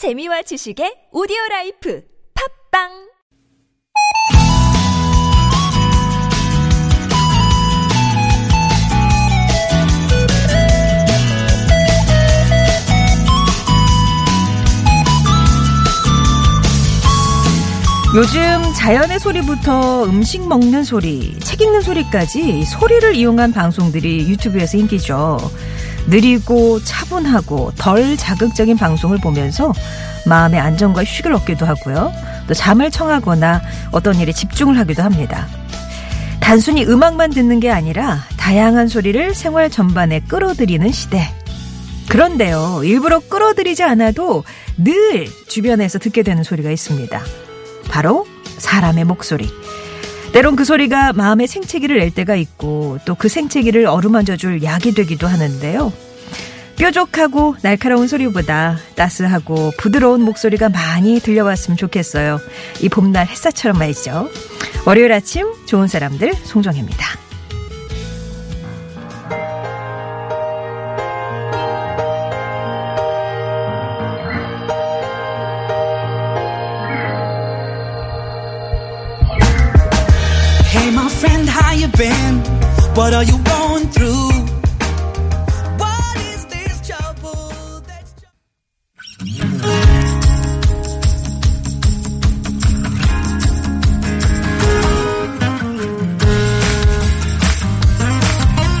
재미와 지식의 오디오 life 팟빵 요즘 자연의 소리부터 음식 먹는 소리, 책 읽는 소리까지 소리를 이용한 방송들이 유튜브에서 인기죠. 느리고 차분하고 덜 자극적인 방송을 보면서 마음의 안정과 휴식을 얻기도 하고요. 또 잠을 청하거나 어떤 일에 집중을 하기도 합니다. 단순히 음악만 듣는 게 아니라 다양한 소리를 생활 전반에 끌어들이는 시대. 그런데요, 일부러 끌어들이지 않아도 늘 주변에서 듣게 되는 소리가 있습니다. 바로 사람의 목소리. 때론 그 소리가 마음의 생채기를 낼 때가 있고 또 그 생채기를 어루만져 줄 약이 되기도 하는데요. 뾰족하고 날카로운 소리보다 따스하고 부드러운 목소리가 많이 들려왔으면 좋겠어요. 이 봄날 햇살처럼 말이죠. 월요일 아침 좋은 사람들 송정혜입니다.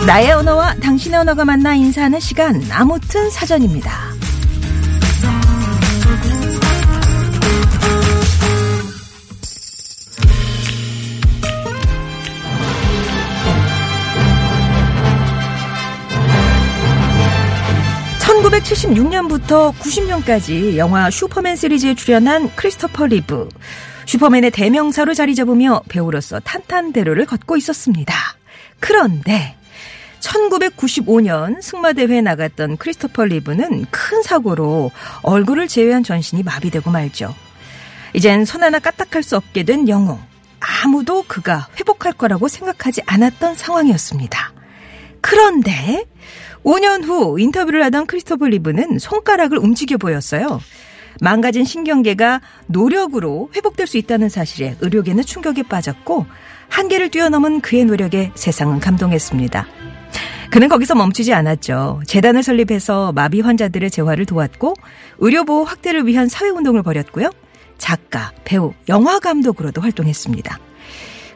나의 언어와 당신의 언어가 만나 인사하는 시간 아무튼 사전입니다. (1976년부터) (90년까지) 영화 슈퍼맨 시리즈에 출연한 크리스토퍼 리브 슈퍼맨의 대명사로 자리 잡으며 배우로서 탄탄대로를 걷고 있었습니다. 그런데 1995년 승마대회에 나갔던 크리스토퍼 리브는 큰 사고로 얼굴을 제외한 전신이 마비되고 말죠. 이젠 손 하나 까딱할 수 없게 된 영웅. 아무도 그가 회복할 거라고 생각하지 않았던 상황이었습니다. 그런데 5년 후 인터뷰를 하던 크리스토퍼 리브는 손가락을 움직여 보였어요. 망가진 신경계가 노력으로 회복될 수 있다는 사실에 의료계는 충격에 빠졌고 한계를 뛰어넘은 그의 노력에 세상은 감동했습니다. 그는 거기서 멈추지 않았죠. 재단을 설립해서 마비 환자들의 재활을 도왔고 의료보호 확대를 위한 사회운동을 벌였고요. 작가, 배우, 영화감독으로도 활동했습니다.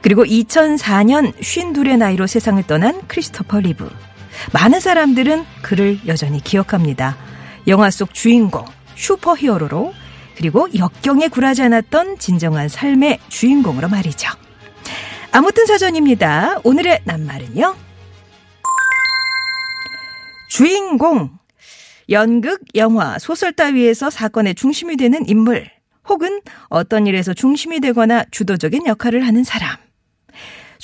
그리고 2004년 52의 나이로 세상을 떠난 크리스토퍼 리브. 많은 사람들은 그를 여전히 기억합니다. 영화 속 주인공, 슈퍼히어로로 그리고 역경에 굴하지 않았던 진정한 삶의 주인공으로 말이죠. 아무튼 사전입니다. 오늘의 낱말은요. 주인공. 연극, 영화, 소설 따위에서 사건의 중심이 되는 인물, 혹은 어떤 일에서 중심이 되거나 주도적인 역할을 하는 사람.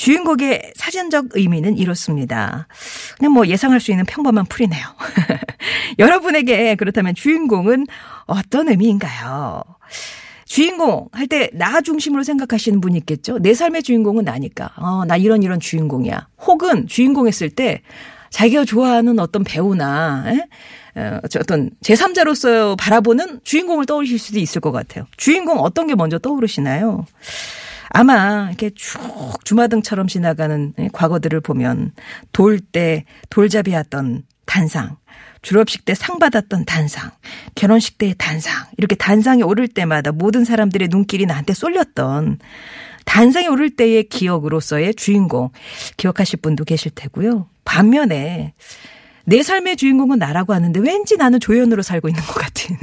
주인공의 사전적 의미는 이렇습니다. 그냥 뭐 예상할 수 있는 평범한 풀이네요. 여러분에게 그렇다면 주인공은 어떤 의미인가요? 주인공 할 때 나 중심으로 생각하시는 분이 있겠죠? 내 삶의 주인공은 나니까. 어, 나 이런 이런 주인공이야. 혹은 주인공 했을 때 자기가 좋아하는 어떤 배우나, 에? 어, 어떤 제3자로서 바라보는 주인공을 떠올리실 수도 있을 것 같아요. 주인공 어떤 게 먼저 떠오르시나요? 아마 이렇게 쭉 주마등처럼 지나가는 과거들을 보면 돌 때 돌잡이 했던 단상, 졸업식 때 상 받았던 단상, 결혼식 때의 단상, 이렇게 단상에 오를 때마다 모든 사람들의 눈길이 나한테 쏠렸던 단상에 오를 때의 기억으로서의 주인공 기억하실 분도 계실 테고요. 반면에 내 삶의 주인공은 나라고 하는데 왠지 나는 조연으로 살고 있는 것 같은.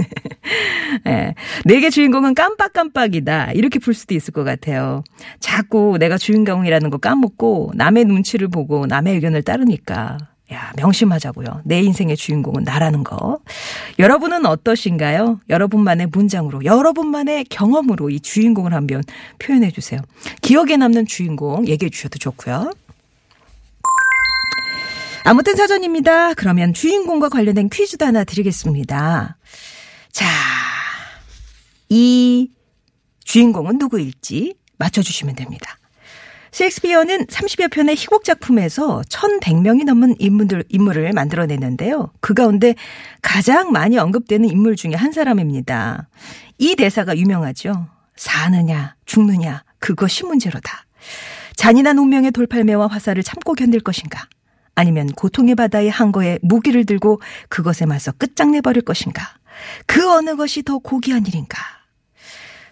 예. 내게 주인공은 깜빡깜빡이다. 이렇게 풀 수도 있을 것 같아요. 자꾸 내가 주인공이라는 거 까먹고 남의 눈치를 보고 남의 의견을 따르니까. 야, 명심하자고요. 내 인생의 주인공은 나라는 거. 여러분은 어떠신가요? 여러분만의 문장으로, 여러분만의 경험으로 이 주인공을 한번 표현해 주세요. 기억에 남는 주인공 얘기해 주셔도 좋고요. 아무튼 사전입니다. 그러면 주인공과 관련된 퀴즈도 하나 드리겠습니다. 자, 이 주인공은 누구일지 맞춰주시면 됩니다. 셰익스피어는 30여 편의 희곡 작품에서 1100명이 넘는 인물들, 인물을 만들어냈는데요. 그 가운데 가장 많이 언급되는 인물 중에 한 사람입니다. 이 대사가 유명하죠. 사느냐, 죽느냐, 그것이 문제로다. 잔인한 운명의 돌팔매와 화살을 참고 견딜 것인가? 아니면 고통의 바다의 한거에 무기를 들고 그것에 맞서 끝장내버릴 것인가? 그 어느 것이 더 고귀한 일인가?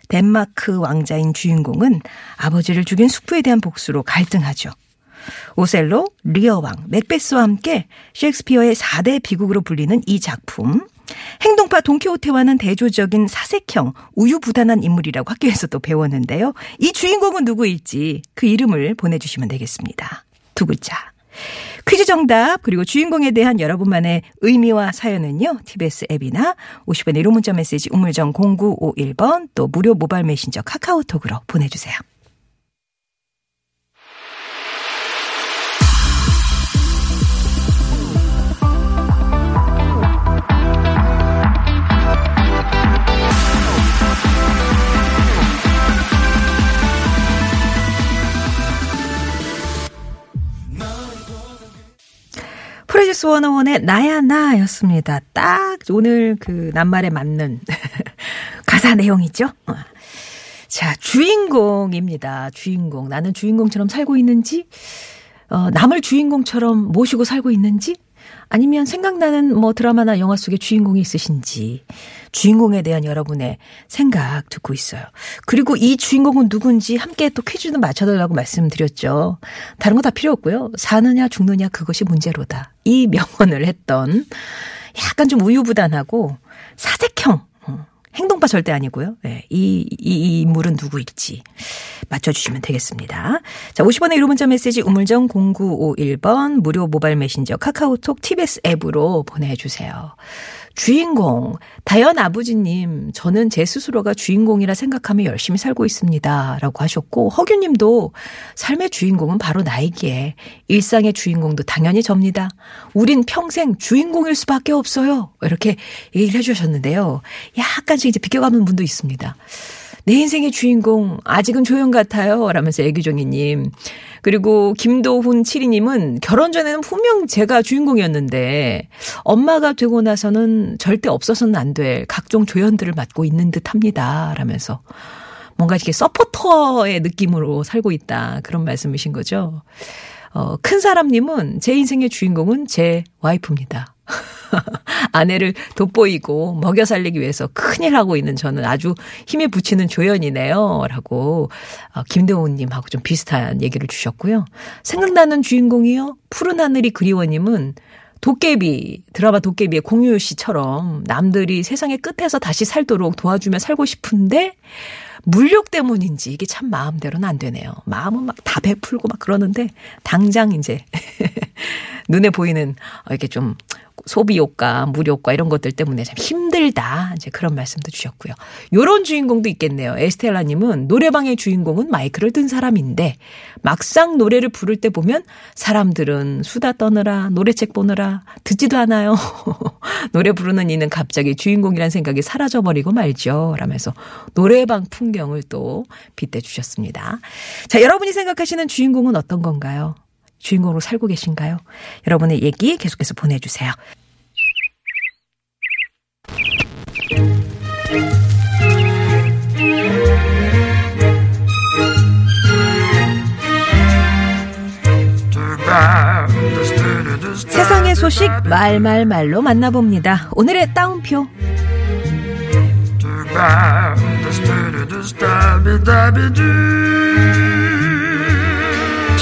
덴마크 왕자인 주인공은 아버지를 죽인 숙부에 대한 복수로 갈등하죠. 오셀로, 리어왕, 맥베스와 함께 셰익스피어의 4대 비극으로 불리는 이 작품. 행동파 돈키호테와는 대조적인 사색형, 우유부단한 인물이라고 학교에서도 배웠는데요. 이 주인공은 누구일지 그 이름을 보내주시면 되겠습니다. 두 글자. 퀴즈 정답 그리고 주인공에 대한 여러분만의 의미와 사연은요. TBS 앱이나 50원의 1호 문자 메시지 우물정 0951번 또 무료 모바일 메신저 카카오톡으로 보내주세요. 101의 나야 나였습니다. 딱 오늘 그 낱말에 맞는 가사 내용이죠. 어. 자, 주인공입니다. 주인공. 나는 주인공처럼 살고 있는지, 어, 남을 주인공처럼 모시고 살고 있는지, 아니면 생각나는 뭐 드라마나 영화 속에 주인공이 있으신지 주인공에 대한 여러분의 생각 듣고 있어요. 그리고 이 주인공은 누군지 함께 또 퀴즈도 맞춰달라고 말씀드렸죠. 다른 거 다 필요 없고요. 사느냐 죽느냐 그것이 문제로다. 이 명언을 했던 약간 좀 우유부단하고 사색형 행동파 절대 아니고요. 네, 이, 이, 이 인물은 누구일지 맞춰주시면 되겠습니다. 자, 50원의 1호 문자 메시지 우물정 0951번 무료 모바일 메신저 카카오톡 TBS 앱으로 보내주세요. 주인공, 다연 아버지님, 저는 제 스스로가 주인공이라 생각하며 열심히 살고 있습니다. 라고 하셨고, 허규 님도 삶의 주인공은 바로 나이기에 일상의 주인공도 당연히 접니다. 우린 평생 주인공일 수밖에 없어요. 이렇게 얘기를 해주셨는데요. 약간씩 이제 비껴가는 분도 있습니다. 내 인생의 주인공, 아직은 조용 같아요. 라면서 애기종이님. 그리고 김도훈 7이님은 결혼 전에는 분명 제가 주인공이었는데 엄마가 되고 나서는 절대 없어서는 안 될 각종 조연들을 맡고 있는 듯 합니다. 라면서 뭔가 이렇게 서포터의 느낌으로 살고 있다. 그런 말씀이신 거죠. 어, 큰 사람님은 제 인생의 주인공은 제 와이프입니다. 아내를 돋보이고 먹여 살리기 위해서 큰일 하고 있는 저는 아주 힘에 붙이는 조연이네요. 라고 어, 김대호님하고 좀 비슷한 얘기를 주셨고요. 생각나는 주인공이요? 푸른 하늘이 그리워님은 도깨비, 드라마 도깨비의 공유 씨처럼 남들이 세상의 끝에서 다시 살도록 도와주며 살고 싶은데 물욕 때문인지 이게 참 마음대로는 안 되네요. 마음은 막 다 베풀고 막 그러는데 당장 이제 눈에 보이는 어, 이렇게 좀 소비 효과, 무료 효과 이런 것들 때문에 참 힘들다. 이제 그런 말씀도 주셨고요. 요런 주인공도 있겠네요. 에스텔라 님은 노래방의 주인공은 마이크를 든 사람인데 막상 노래를 부를 때 보면 사람들은 수다 떠느라 노래책 보느라 듣지도 않아요. 노래 부르는 이는 갑자기 주인공이란 생각이 사라져 버리고 말죠. 라면서 노래방 풍경을 또 빗대 주셨습니다. 자, 여러분이 생각하시는 주인공은 어떤 건가요? 주인공으로 살고 계신가요? 여러분의 얘기 계속해서 보내주세요. 세상의 소식 말말말로 만나봅니다. 오늘의 따옴표.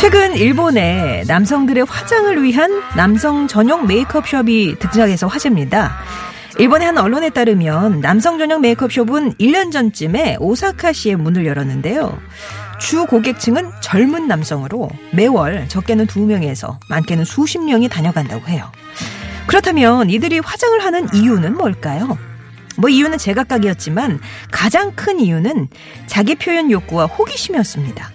최근 일본에 남성들의 화장을 위한 남성 전용 메이크업 숍이 등장해서 화제입니다. 일본의 한 언론에 따르면 남성 전용 메이크업 숍은 1년 전쯤에 오사카시에 문을 열었는데요. 주 고객층은 젊은 남성으로 매월 적게는 2명에서 많게는 수십 명이 다녀간다고 해요. 그렇다면 이들이 화장을 하는 이유는 뭘까요? 뭐 이유는 제각각이었지만 가장 큰 이유는 자기 표현 욕구와 호기심이었습니다.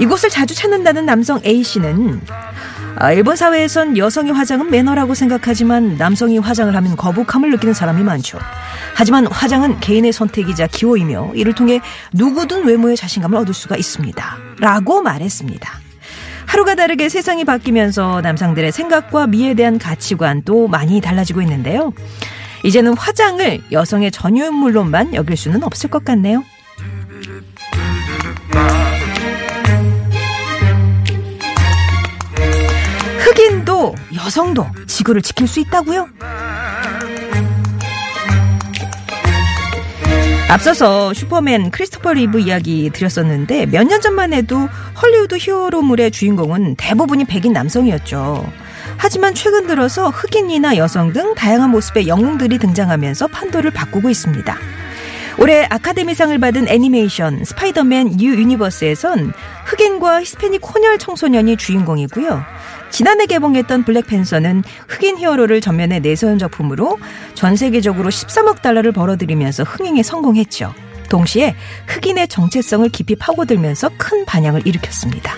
이곳을 자주 찾는다는 남성 A씨는 아, 일본 사회에선 여성의 화장은 매너라고 생각하지만 남성이 화장을 하면 거북함을 느끼는 사람이 많죠. 하지만 화장은 개인의 선택이자 기호이며 이를 통해 누구든 외모에 자신감을 얻을 수가 있습니다. 라고 말했습니다. 하루가 다르게 세상이 바뀌면서 남성들의 생각과 미에 대한 가치관도 많이 달라지고 있는데요. 이제는 화장을 여성의 전유물로만 여길 수는 없을 것 같네요. 여성도 지구를 지킬 수 있다고요? 앞서서 슈퍼맨 크리스토퍼 리브 이야기 드렸었는데 몇 년 전만 해도 헐리우드 히어로물의 주인공은 대부분이 백인 남성이었죠. 하지만 최근 들어서 흑인이나 여성 등 다양한 모습의 영웅들이 등장하면서 판도를 바꾸고 있습니다. 올해 아카데미상을 받은 애니메이션 스파이더맨 뉴 유니버스에선 흑인과 히스패닉 혼혈 청소년이 주인공이고요. 지난해 개봉했던 블랙팬서는 흑인 히어로를 전면에 내세운 작품으로 전 세계적으로 13억 달러를 벌어들이면서 흥행에 성공했죠. 동시에 흑인의 정체성을 깊이 파고들면서 큰 반향을 일으켰습니다.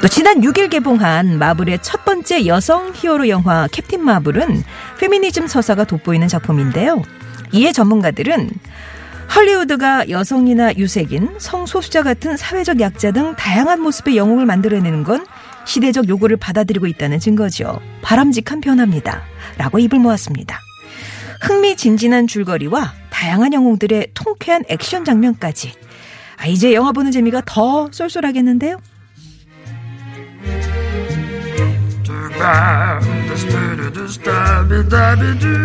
또 지난 6일 개봉한 마블의 첫 번째 여성 히어로 영화 캡틴 마블은 페미니즘 서사가 돋보이는 작품인데요. 이에 전문가들은 헐리우드가 여성이나 유색인, 성소수자 같은 사회적 약자 등 다양한 모습의 영웅을 만들어내는 건 시대적 요구를 받아들이고 있다는 증거죠. 바람직한 변화입니다. 라고 입을 모았습니다. 흥미진진한 줄거리와 다양한 영웅들의 통쾌한 액션 장면까지. 아, 이제 영화 보는 재미가 더 쏠쏠하겠는데요?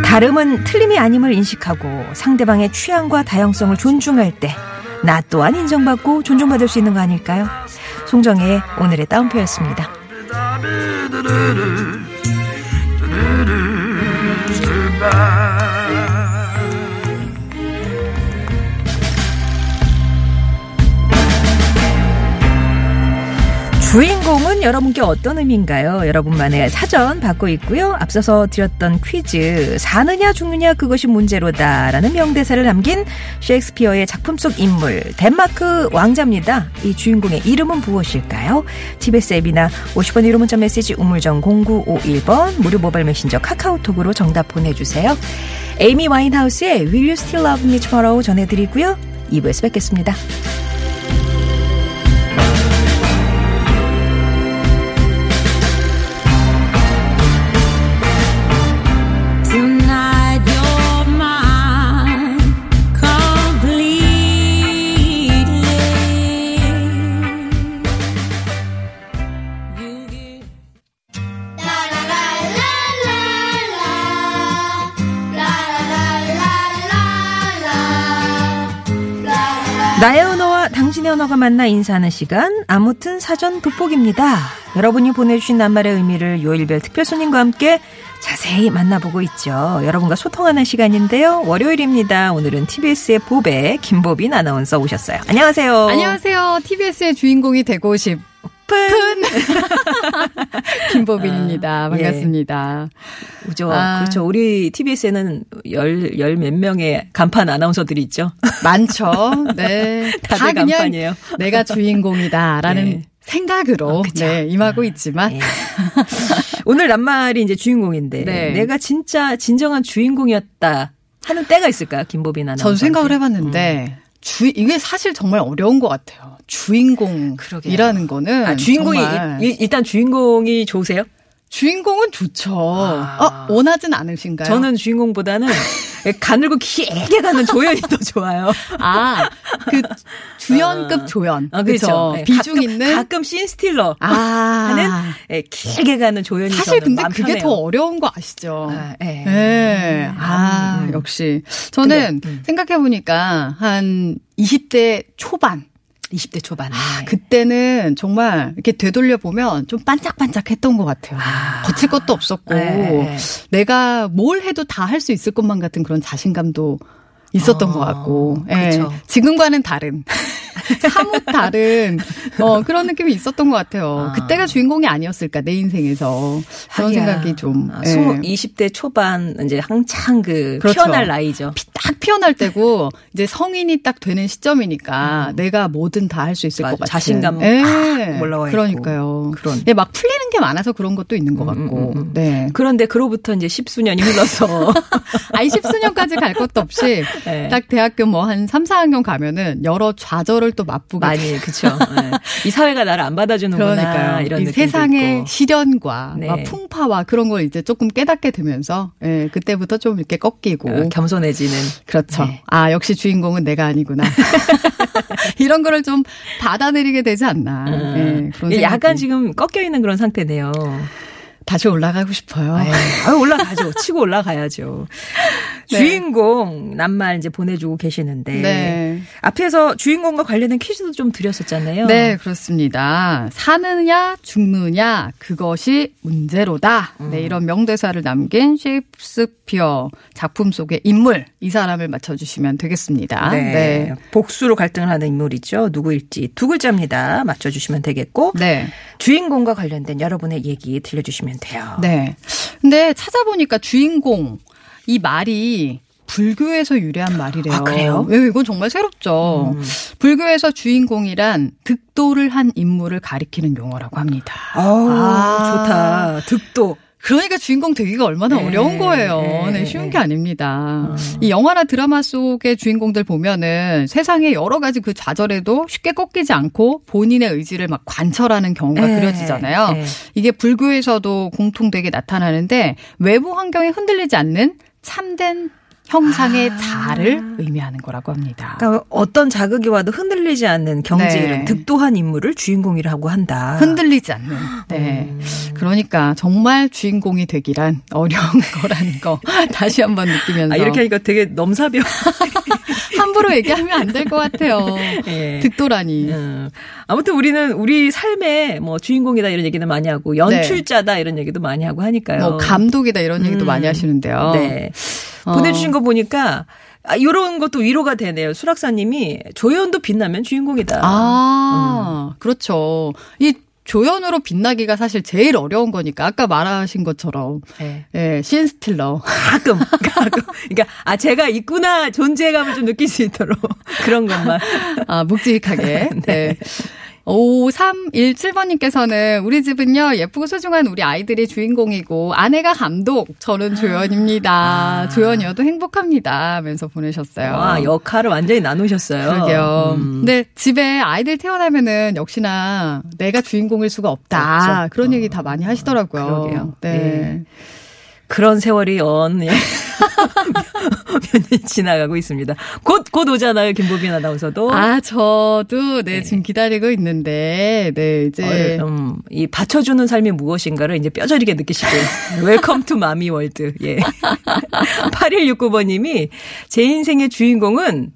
다름은 틀림이 아님을 인식하고 상대방의 취향과 다양성을 존중할 때 나 또한 인정받고 존중받을 수 있는 거 아닐까요? 송정의 오늘의 따옴표였습니다. 주인공은 여러분께 어떤 의미인가요? 여러분만의 사전 받고 있고요. 앞서서 드렸던 퀴즈 사느냐 죽느냐 그것이 문제로다라는 명대사를 남긴 셰익스피어의 작품 속 인물 덴마크 왕자입니다. 이 주인공의 이름은 무엇일까요? TBS 앱이나 50번 1호 문자 메시지 우물정 0951번 무료 모바일 메신저 카카오톡으로 정답 보내주세요. 에이미 와인하우스의 Will You Still Love Me Tomorrow 전해드리고요. 2부에서 뵙겠습니다. 나의 언어와 당신의 언어가 만나 인사하는 시간 아무튼 사전 돋보기입니다. 여러분이 보내주신 낱말의 의미를 요일별 특별 손님과 함께 자세히 만나보고 있죠. 여러분과 소통하는 시간인데요. 월요일입니다. 오늘은 TBS의 보배 김보빈 아나운서 오셨어요. 안녕하세요. 안녕하세요. TBS의 주인공이 되고 싶 은 픈. 김보빈입니다. 아, 반갑습니다. 그죠. 아. 그렇죠. 우리 TBS에는 열, 열 몇 명의 간판 아나운서들이 있죠. 많죠. 네. 다 다들 그냥 간판이에요. 내가 주인공이다라는 네. 생각으로 어. 네, 임하고 있지만 예. 오늘 낱말이 이제 주인공인데 네. 내가 진짜 진정한 주인공이었다 하는 때가 있을까요? 김보빈 아나운서. 저도 생각을 해봤는데 주 이게 사실 정말 어려운 것 같아요. 주인공이라는 거는 아, 주인공이 정말 일, 일단 주인공이 좋으세요? 주인공은 좋죠. 아. 어, 원하진 않으신가요? 저는 주인공보다는 가늘고 길게 가는 조연이 더 좋아요. 아, 그 주연급 조연. 아, 그렇죠. 네, 비중 가끔, 있는 가끔 씬 스틸러 아. 하는 예, 길게 가는 조연이 사실 근데 그게 편해요. 더 어려운 거 아시죠? 아, 예. 네. 아, 음. 역시. 저는 음. 생각해 보니까 한 20대 초반. 20대 초반에 아, 그때는 정말 이렇게 되돌려 보면 좀 반짝반짝 했던 것 같아요. 거칠 것도 없었고, 네. 내가 뭘 해도 다 할 수 있을 것만 같은 그런 자신감도 있었던 어, 것 같고, 예. 그렇죠. 지금과는 다른. 사뭇 다른 어, 그런 느낌이 있었던 것 같아요. 아. 그때가 주인공이 아니었을까 내 인생에서 그런 하기야. 생각이 좀 아, 예. 20, 20대 초반 이제 한창 그 그렇죠. 피어날 나이죠. 딱 피어날 때고 이제 성인이 딱 되는 시점이니까 내가 뭐든 다 할 수 있을 음. 맞아. 것 같은 자신감 예. 팍 올라와 있고. 그러니까요. 그런. 예, 막 풀리는 게 많아서 그런 것도 있는 것 같고. 음, 음. 네. 그런데 그로부터 이제 십수년이 흘러서 아이 십수년까지 갈 것도 없이 네. 딱 대학교 뭐 한 3, 4학년 가면은 여러 좌절을 또 맛보게 많이 그쵸. 네. 이 사회가 나를 안 받아주는구나 그러니까요. 이런 이 세상의 있고. 시련과 네. 막 풍파와 그런 걸 이제 조금 깨닫게 되면서 예, 그때부터 좀 이렇게 꺾이고 어, 겸손해지는 그렇죠. 네. 아, 역시 주인공은 내가 아니구나. 이런 거를 좀 받아들이게 되지 않나. 예, 그런 예, 약간 생각이. 지금 꺾여 있는 그런 상태네요. 다시 올라가고 싶어요. 아유, 올라가죠. 치고 올라가야죠. 네. 주인공 낱말 이제 보내주고 계시는데 네. 앞에서 주인공과 관련된 퀴즈도 좀 드렸었잖아요. 네, 그렇습니다. 사느냐, 죽느냐, 그것이 문제로다. 음. 네, 이런 명대사를 남긴 셰익스피어 작품 속의 인물, 이 사람을 맞춰주시면 되겠습니다. 네. 복수로 갈등을 하는 인물이죠. 누구일지 두 글자입니다. 맞춰주시면 되겠고 네. 주인공과 관련된 여러분의 얘기 들려주시면 돼요. 네. 근데 찾아보니까 주인공, 이 말이 불교에서 유래한 말이래요. 아, 그래요? 네, 이건 정말 새롭죠. 음. 불교에서 주인공이란 득도를 한 인물을 가리키는 용어라고 합니다. 아우, 아. 좋다. 득도. 그러니까 주인공 되기가 얼마나 네, 어려운 거예요. 네, 네, 쉬운 네. 게 아닙니다. 어. 이 영화나 드라마 속의 주인공들 보면은 세상에 여러 가지 그 좌절에도 쉽게 꺾이지 않고 본인의 의지를 막 관철하는 경우가 네, 그려지잖아요. 네. 이게 불교에서도 공통되게 나타나는데 외부 환경에 흔들리지 않는 참된 형상의 아. 자를 의미하는 거라고 합니다. 그러니까 어떤 자극이 와도 흔들리지 않는 경지를 네. 득도한 인물을 주인공이라고 한다. 흔들리지 않는. 네. 음. 그러니까 정말 주인공이 되기란 어려운 거라는 거 다시 한번 느끼면서 아, 이렇게 하니까 되게 넘사벽. 함부로 얘기하면 안 될 것 같아요. 예. 득도라니. 음. 아무튼 우리는 우리 삶의 뭐 주인공이다 이런 얘기도 많이 하고 연출자다 이런 얘기도 많이 하고 하니까요. 뭐 감독이다 이런 얘기도 음. 많이 하시는데요. 네. 어. 보내주신 거 보니까 아, 이런 것도 위로가 되네요. 수락사님이 조연도 빛나면 주인공이다. 아, 음. 그렇죠. 이 조연으로 빛나기가 사실 제일 어려운 거니까 아까 말하신 것처럼 네. 예, 신 스틸러. 가끔, 가끔. 그러니까 아 제가 있구나 존재감을 좀 느낄 수 있도록 그런 것만. 아, 묵직하게. 네. 5317번님께서는 우리 집은요, 예쁘고 소중한 우리 아이들이 주인공이고, 아내가 감독, 저는 조연입니다. 조연이어도 행복합니다. 하면서 보내셨어요. 와 역할을 완전히 나누셨어요. 그러게요. 음. 근데 집에 아이들 태어나면은 역시나 내가 주인공일 수가 없다. 없죠. 그런 얘기 다 많이 하시더라고요. 그러게요. 네. 예. 그런 세월이 언 예. 몇년 지나가고 있습니다. 곧 곧 오잖아요 김보빈 아나운서도. 아, 저도 네, 지금 기다리고 있는데, 네, 이제. 어, 음, 이 받쳐주는 삶이 무엇인가를 이제 뼈저리게 느끼시고요. Welcome to mommy world. 예. 8169번님이 제 인생의 주인공은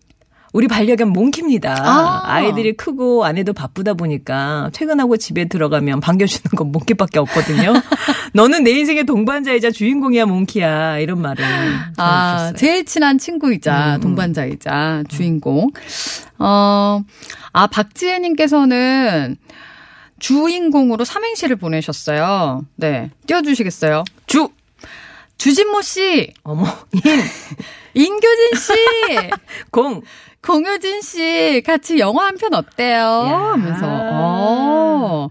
우리 반려견 몽키입니다. 아. 아이들이 크고 아내도 바쁘다 보니까 퇴근하고 집에 들어가면 반겨주는 건 몽키밖에 없거든요. 너는 내 인생의 동반자이자 주인공이야 몽키야 이런 말을 아. 제일 친한 친구이자 음. 동반자이자 주인공. 어, 아, 박지혜님께서는 주인공으로 삼행시를 보내셨어요. 네. 띄워주시겠어요? 주 주진모 씨, 어머 인교진 씨, 공 공효진 씨 같이 영화 한 편 어때요? 야. 하면서 어.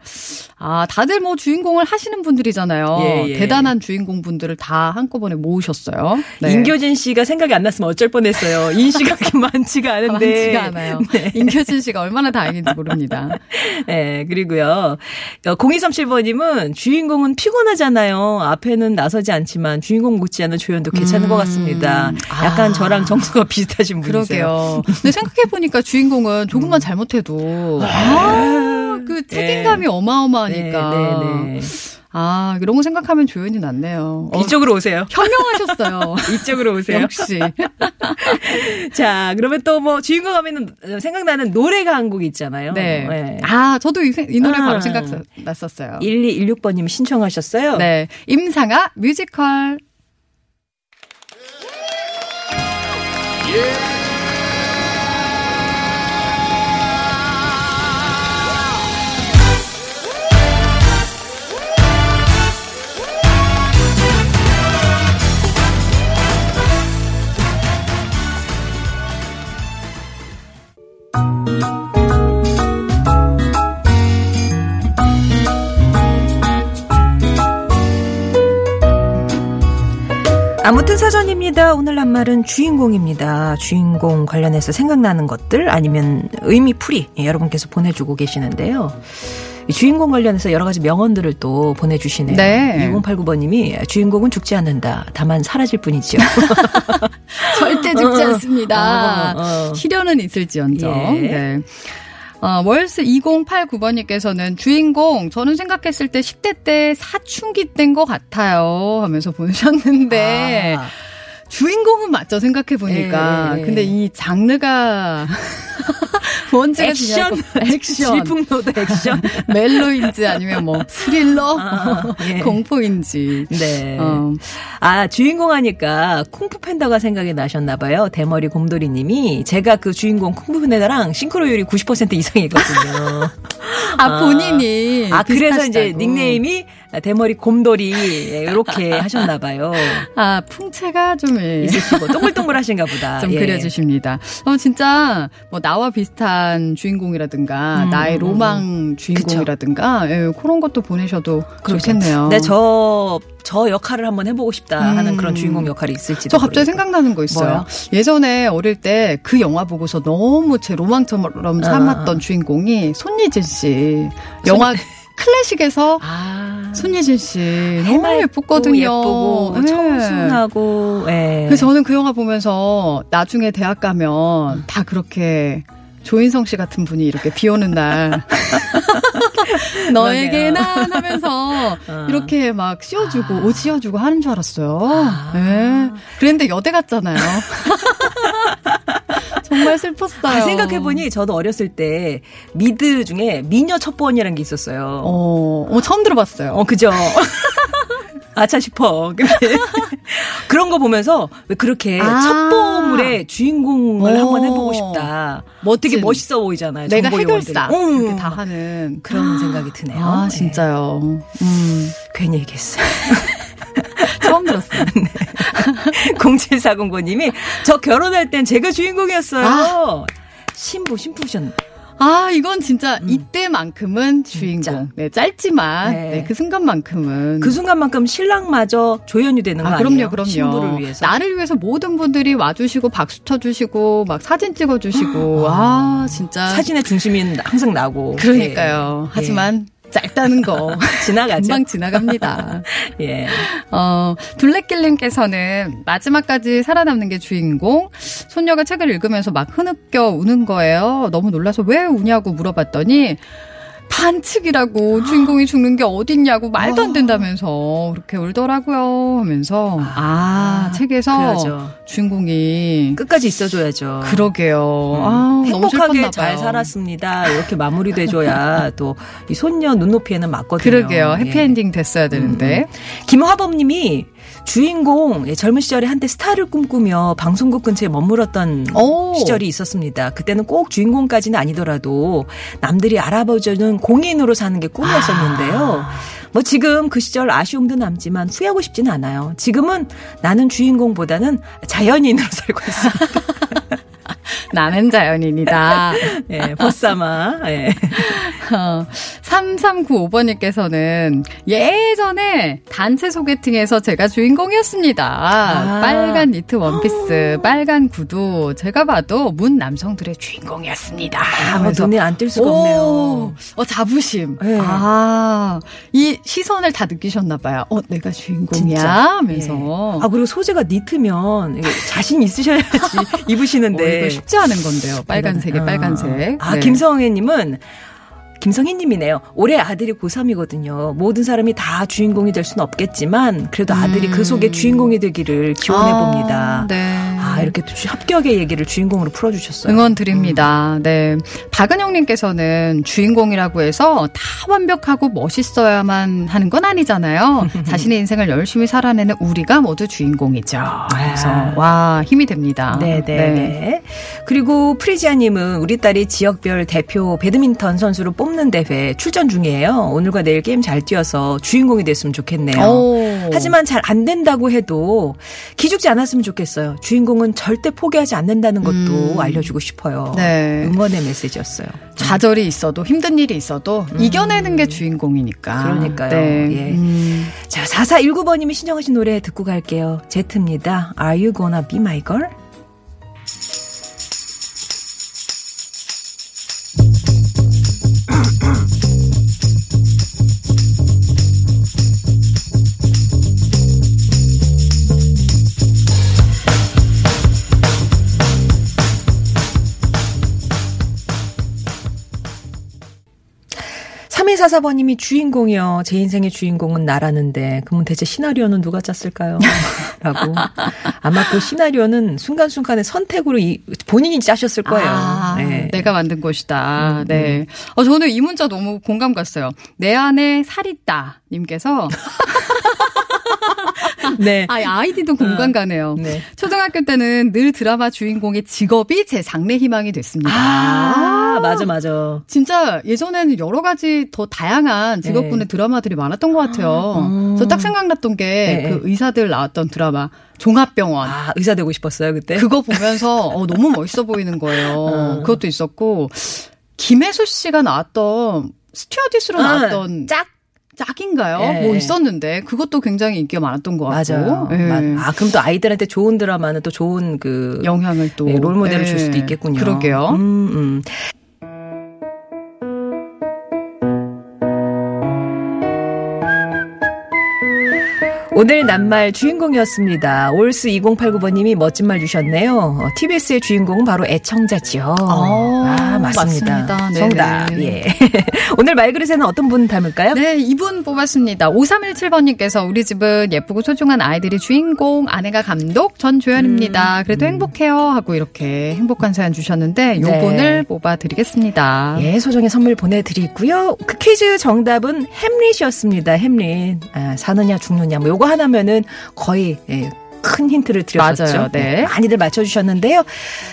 아, 다들 뭐 주인공을 하시는 분들이잖아요. 예, 예. 대단한 주인공 분들을 다 한꺼번에 모으셨어요. 네. 인교진 씨가 생각이 안 났으면 어쩔 뻔했어요. 인씨가 그렇게 많지가 않은데. 많지가 않아요. 네. 인교진 씨가 얼마나 다행인지 모릅니다. 네, 그리고요. 0237번님은 주인공은 피곤하잖아요. 앞에는 나서지 않지만 주인공 못지 않은 조연도 괜찮은 것 같습니다. 약간 아. 저랑 정서가 비슷하신 분이세요. 그러게요. 근데 생각해보니까 주인공은 조금만 잘못해도, 아, 그 책임감이 어마어마하니까. 네, 네, 네. 아, 이런 거 생각하면 조연이 낫네요. 어, 이쪽으로 오세요. 현명하셨어요. 이쪽으로 오세요. 역시. 자, 그러면 또 뭐 주인공 하면 생각나는 노래가 한 곡 있잖아요. 네. 아, 저도 이, 생- 이 노래 아. 바로 생각났었어요. 1216번님이 신청하셨어요. 네. 임상아 뮤지컬. 아무튼 사전입니다. 오늘 낱말은 주인공입니다. 주인공 관련해서 생각나는 것들 아니면 의미풀이 예, 여러분께서 보내주고 계시는데요. 이 주인공 관련해서 여러 가지 명언들을 또 보내주시네요. 네. 2089번님이 주인공은 죽지 않는다. 다만 사라질 뿐이죠. 절대 죽지 않습니다. 어, 어. 시련은 있을지언정. 예. 네. 어, 월스 2089번님께서는 주인공, 저는 생각했을 때 10대 때 사춘기 때인 것 같아요. 하면서 보내셨는데, 아, 주인공은 맞죠, 생각해 보니까. 예, 예. 근데 이 장르가, 뭔지가 액션, 액션. 질풍노도 액션. 멜로인지 아니면 뭐, 스릴러? 아, 예. 공포인지. 네. 어. 아, 주인공 하니까 쿵푸 팬더가 생각이 나셨나봐요. 대머리 곰돌이님이 제가 그 주인공 쿵푸 팬더랑 싱크로율이 90% 이상이거든요. 아, 본인이. 아, 그래서 이제. 닉네임이 대머리 곰돌이 이렇게 하셨나 봐요. 아, 풍채가 좀, 예. 있으시고 동글동글 하신가 보다. 좀 예. 그려주십니다. 어, 진짜, 뭐, 나와 비슷한 주인공이라든가, 음, 나의 음, 로망 주인공이라든가, 예, 그런 것도 보내셔도 좋겠네요. 네, 저, 저 역할을 한번 해보고 싶다 하는 음. 그런 주인공 역할이 있을지도. 저 갑자기 모르겠고. 생각나는 거 있어요. 뭐요? 예전에 어릴 때 그 영화 보고서 너무 제 로망처럼 삼았던 아. 주인공이 손예진 씨. 영화 클래식에서 아. 손예진 씨 너무 해맑고 예뻤거든요. 예쁘고 네. 청순하고. 예. 그래서 저는 그 영화 보면서 나중에 대학 가면 다 그렇게 조인성 씨 같은 분이 이렇게 비 오는 날 너에게 난 하면서 어. 이렇게 막 씌워주고 옷 씌워주고 하는 줄 알았어요. 아. 예. 그랬는데 여대 같잖아요. 정말 슬펐어요. 아, 생각해보니 저도 어렸을 때 미드 중에 미녀 첩보원이라는 게 있었어요. 어, 어, 처음 들어봤어요. 어, 그죠? 아차 싶어. 그런 거 보면서 왜 그렇게 아. 첩보물의 주인공을 오. 한번 해보고 싶다. 뭐 되게 멋진. 멋있어 보이잖아요. 내가 해결사. 음. 이렇게 다 하는 그런 생각이 드네요. 아 네. 진짜요. 음, 괜히 얘기했어요. 처음 들었어요. 0740번님이 저 결혼할 땐 제가 주인공이었어요. 아. 신부, 신부셨네. 아, 이건 진짜 이때만큼은 주인공. 진짜. 네, 짧지만 네. 네, 그 순간만큼은 그 순간만큼 신랑마저 조연이 되는 거 아, 아니에요? 그럼요, 그럼요. 신부를 위해서. 나를 위해서 모든 분들이 와주시고 박수 쳐주시고 막 사진 찍어주시고 아, 진짜 사진의 중심인 항상 나고. 그러니까요. 예. 하지만 짧다는 거 지나가죠. 금방 지나갑니다. 예. 어, 둘레길님께서는 마지막까지 살아남는 게 주인공. 손녀가 책을 읽으면서 막 흐느껴 우는 거예요. 너무 놀라서 왜 우냐고 물어봤더니 반칙이라고 주인공이 죽는 게 어딨냐고 말도 안 된다면서 그렇게 울더라고요 하면서 아, 책에서 그래야죠. 주인공이 끝까지 있어줘야죠. 그러게요. 아, 너무 행복하게 잘. 살았습니다. 이렇게 마무리돼줘야 또 이 손녀 눈높이에는 맞거든요. 그러게요. 예. 해피엔딩 됐어야 되는데. 김화범님이 주인공 예, 젊은 시절에 한때 스타를 꿈꾸며 방송국 근처에 머물렀던 오. 시절이 있었습니다. 그때는 꼭 주인공까지는 아니더라도 남들이 알아봐주는 공인으로 사는 게 꿈이었었는데요. 뭐 지금 그 시절 아쉬움도 남지만 후회하고 싶지는 않아요. 지금은 나는 주인공보다는 자연인으로 살고 있습니다. 나는 자연인이다. 예, 벗삼아. 예. 어, 3395번님께서는 예전에 단체 소개팅에서 제가 주인공이었습니다. 아. 빨간 니트 원피스, 빨간 구두. 제가 봐도 문 남성들의 주인공이었습니다. 아, 하면서 눈에 안뜰 수가 오, 없네요. 어, 자부심. 네. 아, 이 시선을 다 느끼셨나봐요. 어, 내가 주인공이야? 진짜. 하면서. 예. 아, 그리고 소재가 니트면 자신 있으셔야지 입으시는데. 어, 이거 않은 건데요. 빨간색에 아. 빨간색. 아, 네. 김성혜님은 김성희님이네요. 올해 아들이 고3이거든요. 모든 사람이 다 주인공이 될 수는 없겠지만 그래도 아들이 그 속에 주인공이 되기를 기원해 봅니다. 아, 네. 아, 이렇게 합격의 얘기를 주인공으로 풀어주셨어요. 응원 드립니다. 네. 박은영님께서는 주인공이라고 해서 다 완벽하고 멋있어야만 하는 건 아니잖아요. 자신의 인생을 열심히 살아내는 우리가 모두 주인공이죠. 그래서 와 힘이 됩니다. 네네. 네. 그리고 프리지아님은 우리 딸이 지역별 대표 배드민턴 선수로 뽑는 대회 출전 중이에요. 오늘과 내일 게임 잘 뛰어서 주인공이 됐으면 좋겠네요. 오. 하지만 잘 안 된다고 해도 기죽지 않았으면 좋겠어요. 주인공은 절대 포기하지 않는다는 것도 알려주고 싶어요. 음. 네. 응원의 메시지였어요. 좌절이 있어도 힘든 일이 있어도 이겨내는 게 주인공이니까. 그러니까요. 네. 예. 음. 자, 4419번님이 신청하신 노래 듣고 갈게요. 제트입니다. Are you gonna be my girl? 삼이사사번님이 주인공이요. 제 인생의 주인공은 나라는데, 그러면 대체 시나리오는 누가 짰을까요? 라고. 아마 그 시나리오는 순간순간의 선택으로 이, 본인이 짜셨을 거예요. 아, 네. 내가 만든 것이다. 네. 어, 저는 이 문자 너무 공감 갔어요. 내 안에 살 있다. 님께서. 네. 아, 아이디도 공감 가네요. 네. 초등학교 때는 늘 드라마 주인공의 직업이 제 장래 희망이 됐습니다. 아, 맞아, 맞아. 진짜 예전에는 여러 가지 더 다양한 직업군의 네. 드라마들이 많았던 것 같아요. 음. 저딱 생각났던 게 네. 그 의사들 나왔던 드라마 종합병원. 아, 의사 되고 싶었어요, 그때? 그거 보면서 어, 너무 멋있어 보이는 거예요. 어. 그것도 있었고 김혜수 씨가 나왔던 스튜어디스로 나왔던 짝? 짝인가요? 네. 뭐 있었는데 그것도 굉장히 인기가 많았던 것 같고 맞아요. 예. 마- 아, 그럼 또 아이들한테 좋은 드라마는 또 좋은 그. 영향을 또 네, 롤모델을 줄 예. 수도 있겠군요. 그러게요. 음, 음. 오늘 낱말 주인공이었습니다. 올스 2089번님이 멋진 말 주셨네요. 어, TBS의 주인공은 바로 애청자지요. 아, 맞습니다. 맞습니다. 네네. 정답. 예. 오늘 말그릇에는 어떤 분 닮을까요? 네, 이분 뽑았습니다. 5317번님께서 우리 집은 예쁘고 소중한 아이들이 주인공, 아내가 감독, 전 조연입니다. 그래도 행복해요. 하고 이렇게 행복한 사연 주셨는데, 요 네. 분을 뽑아드리겠습니다. 예, 소정의 선물 보내드리고요. 그 퀴즈 정답은 햄릿이었습니다. 햄릿. 아, 사느냐 죽느냐 뭐 요거 하나면은 거의 예, 큰 힌트를 드렸었죠. 맞아요. 네. 많이들 맞춰주셨는데요.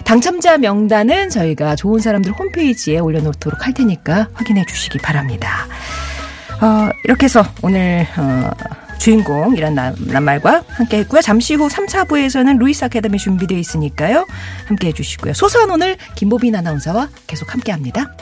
당첨자 명단은 저희가 좋은 사람들 홈페이지에 올려놓도록 할 테니까 확인해 주시기 바랍니다. 어, 이렇게 해서 오늘 어, 주인공이란 나- 낱말과 함께 했고요. 잠시 후 3, 4부에서는 루이스 아카데미 준비되어 있으니까요. 함께 해주시고요. 소소한 오늘 김보빈 아나운서와 계속 함께 합니다.